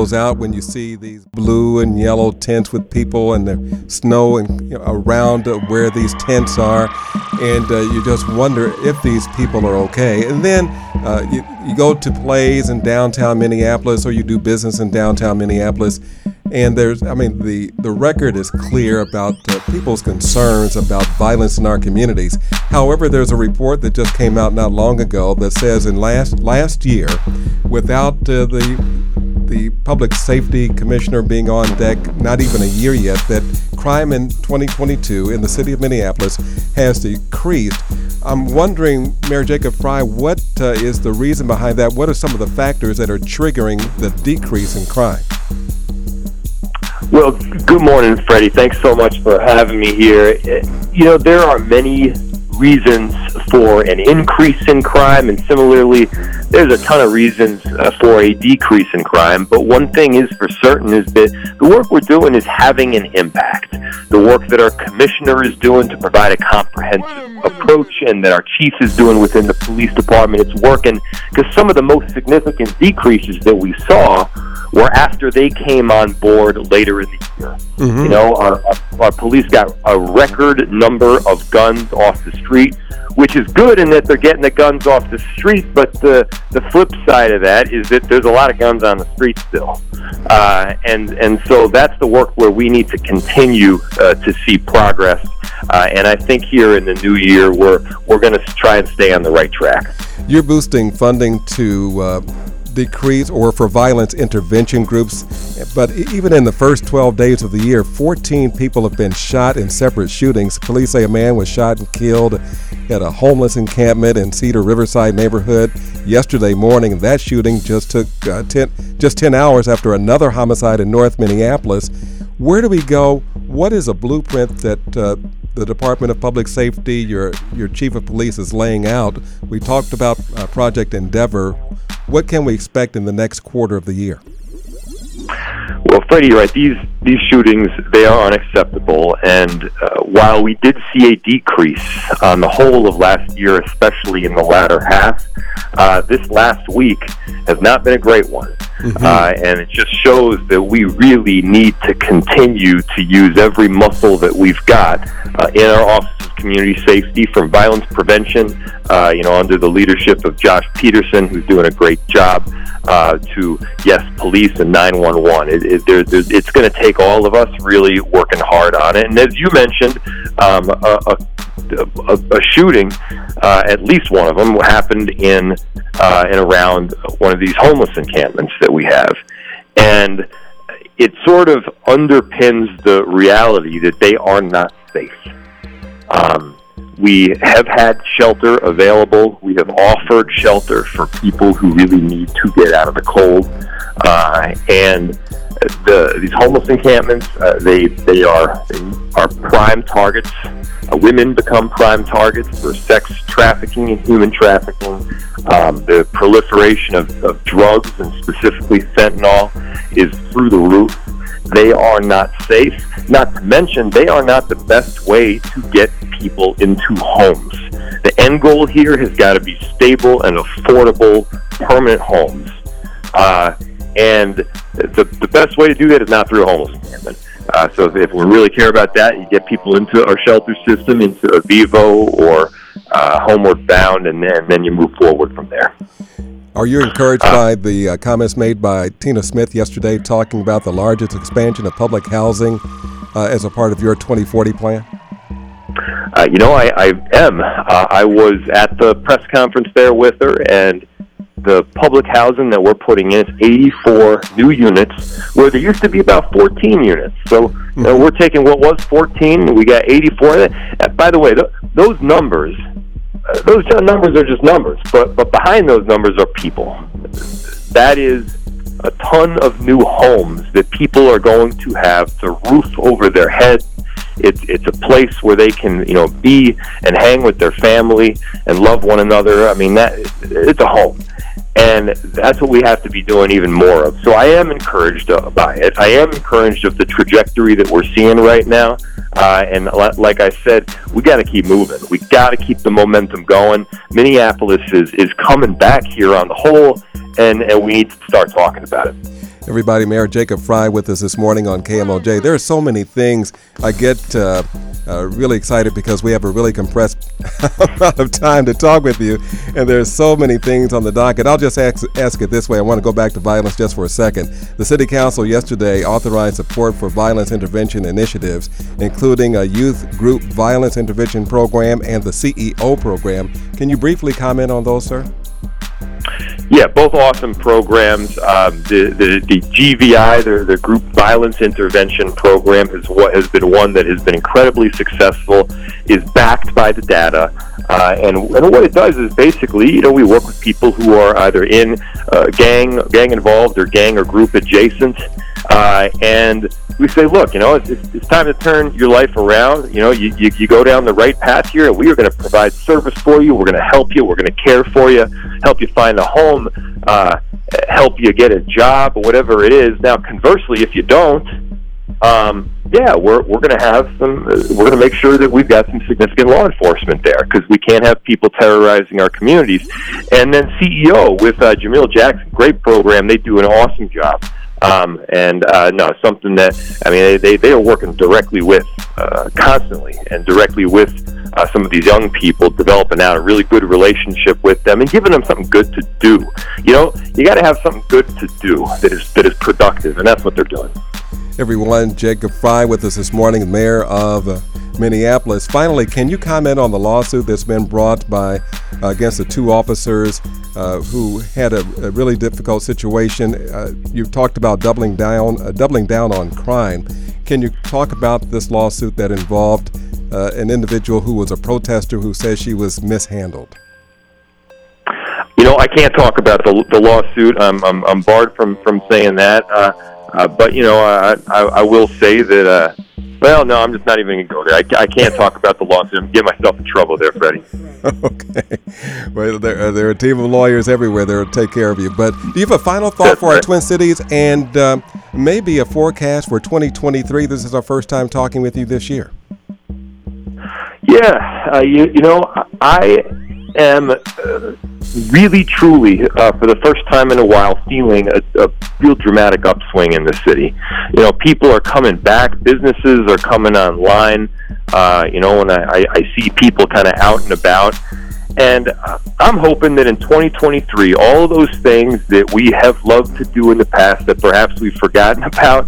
goes out when you see these blue and yellow tents with people and the snow and you know, around where these tents are, and uh, you just wonder if these people are okay. And then uh, you, you go to plays in downtown Minneapolis or you do business in downtown Minneapolis, and there's, I mean, the, the record is clear about uh, people's concerns about violence in our communities. However, there's a report that just came out not long ago that says in last last year, without uh, the the public safety commissioner being on deck, not even a year yet, that crime in 2022 in the city of Minneapolis has decreased. I'm wondering, Mayor Jacob Frey, what uh, is the reason behind that? What are some of the factors that are triggering the decrease in crime? Well, good morning, Freddie. Thanks so much for having me here. You know, there are many reasons for an increase in crime, and similarly, there's a ton of reasons uh, for a decrease in crime. But one thing is for certain is that the work we're doing is having an impact. The work that our commissioner is doing to provide a comprehensive approach, and that our chief is doing within the police department, it's working. Because some of the most significant decreases that we saw were after they came on board later in the year. Mm-hmm. You know, our, our police got a record number of guns off the street, which is good in that they're getting the guns off the street. But the the flip side of that is that there's a lot of guns on the street still, uh, and and so that's the work where we need to continue uh, to see progress. Uh, and I think here in the new year, we're we're going to try and stay on the right track. You're boosting funding to decrease or for violence intervention groups. But even in the first 12 days of the year, 14 people have been shot in separate shootings. Police say a man was shot and killed at a homeless encampment in Cedar Riverside neighborhood yesterday morning. That shooting just took uh, 10, just 10 hours after another homicide in North Minneapolis. Where do we go? What is a blueprint that uh, the Department of Public Safety, your your chief of police, is laying out? We talked about uh, Project Endeavor. What can we expect in the next quarter of the year? Well, Freddie, you're right. These these shootings they are unacceptable, and uh, while we did see a decrease on the whole of last year, especially in the latter half, uh, this last week has not been a great one. Mm-hmm. Uh, and it just shows that we really need to continue to use every muscle that we've got uh, in our Office of Community Safety from violence prevention, uh, you know, under the leadership of Josh Peterson, who's doing a great job, uh, to, yes, police and 911. It, it, there, it's going to take all of us really working hard on it. And as you mentioned, um, a, a a, a shooting, uh, at least one of them, happened in uh, and around one of these homeless encampments that we have, and it sort of underpins the reality that they are not safe. Um, we have had shelter available. We have offered shelter for people who really need to get out of the cold, uh, and the, these homeless encampments uh, they they are are prime targets uh, women become prime targets for sex trafficking and human trafficking. Um, the proliferation of, of drugs and specifically fentanyl is through the roof. They are not safe. Not to mention, they are not the best way to get people into homes. The end goal here has got to be stable and affordable permanent homes. Uh, and the, the best way to do that is not through a homeless encampment. Uh, so if, if, we really care about that, you get people into our shelter system, into Avivo or uh, Homeward Bound, and then, and then you move forward from there. Are you encouraged uh, by the uh, comments made by Tina Smith yesterday talking about the largest expansion of public housing uh, as a part of your 2040 plan? Uh, you know, I, I am. I was at the press conference there with her, and the public housing that we're putting in is 84 new units, where there used to be about 14 units. So know, we're taking what was 14, we got 84. And by the way, th- those numbers, uh, those numbers are just numbers, but but behind those numbers are people. That is a ton of new homes that people are going to have the roof over their head. It's it's a place where they can you know be and hang with their family and love one another. I mean that it's a home and that's what we have to be doing even more of. So I am encouraged by it. I am encouraged of the trajectory that we're seeing right now. Uh, and like I said, we got to keep moving. We got to keep the momentum going. Minneapolis is, is coming back here on the whole, and, and we need to start talking about it. Everybody, Mayor Jacob Frey with us this morning on KMOJ. There are so many things. I get uh, uh, really excited because we have a really compressed amount of time to talk with you, and there's so many things on the docket. I'll just ask, ask it this way. I want to go back to violence just for a second. The City Council yesterday authorized support for violence intervention initiatives, including a youth group violence intervention program and the CEO program. Can you briefly comment on those, sir? Yeah, both awesome programs. Um, the, the, the GVI, the, the Group Violence Intervention Program, is what has been one that has been incredibly successful. Is backed by the data, uh, and, and what it does is basically, you know, we work with people who are either in uh, gang gang involved or gang or group adjacent. Uh, and we say, look, you know, it's, it's, time to turn your life around. You know, you, you, you go down the right path here, and we are going to provide service for you. We're going to help you. We're going to care for you, help you find a home, uh, help you get a job, whatever it is. Now, conversely, if you don't, um, yeah, we're we're going to have some. Uh, we're going to make sure that we've got some significant law enforcement there because we can't have people terrorizing our communities. And then CEO with uh, Jamil Jackson, great program. They do an awesome job. Um, and uh, no, something that I mean, they they are working directly with uh, constantly and directly with uh, some of these young people, developing out a really good relationship with them and giving them something good to do. You know, you got to have something good to do that is that is productive, and that's what they're doing. Everyone, Jacob Frey with us this morning, Mayor of uh, Minneapolis. Finally, can you comment on the lawsuit that's been brought by uh, against the two officers uh, who had a, a, really difficult situation? Uh, you've talked about doubling down, uh, doubling down on crime. Can you talk about this lawsuit that involved uh, an individual who was a protester who says she was mishandled? You know, I can't talk about the, the lawsuit. I'm, I'm, I'm barred from, from saying that. Uh, but you know, I, I, I will say that well, no, I'm just not even going to go there. I, I can't talk about the lawsuit. I'm getting myself in trouble there, Freddie. okay. Well, there, uh, there are a team of lawyers everywhere that will take care of you. But do you have a final thought That's for right. our Twin Cities and um, maybe a forecast for 2023? This is our first time talking with you this year. Yeah, uh, you, you know, I am uh, really, truly, uh, for the first time in a while, feeling a, a real dramatic upswing in the city. You know, people are coming back, businesses are coming online. Uh, you know, and I, I see people kind of out and about. And uh, I'm hoping that in 2023, all those things that we have loved to do in the past that perhaps we've forgotten about,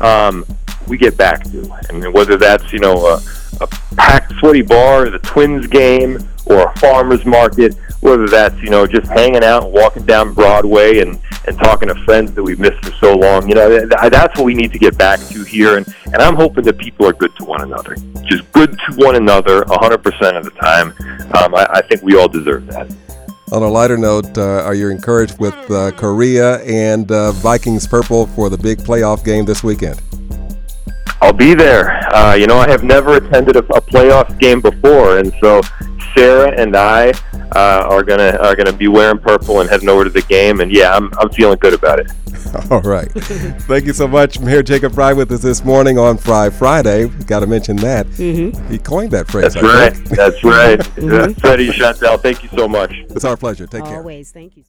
um, we get back to. And whether that's, you know, a, a packed, sweaty bar, the Twins game, or a farmer's market, whether that's you know just hanging out and walking down Broadway and and talking to friends that we've missed for so long. You know th- that's what we need to get back to here, and and I'm hoping that people are good to one another, just good to one another 100% of the time. Um, I, I think we all deserve that. On a lighter note, uh, are you encouraged with uh, Korea and uh, Vikings purple for the big playoff game this weekend? I'll be there. Uh, you know, I have never attended a, a playoff game before, and so Sarah and I uh, are gonna are gonna be wearing purple and heading over to the game. And yeah, I'm I'm feeling good about it. All right. Thank you so much, Mayor Jacob Frey, with us this morning on Frey Friday. Got to mention that mm-hmm. he coined that phrase. That's I right. Think. That's right. mm-hmm. Freddie Chantel, thank you so much. It's our pleasure. Take Always. care. Always. Thank you.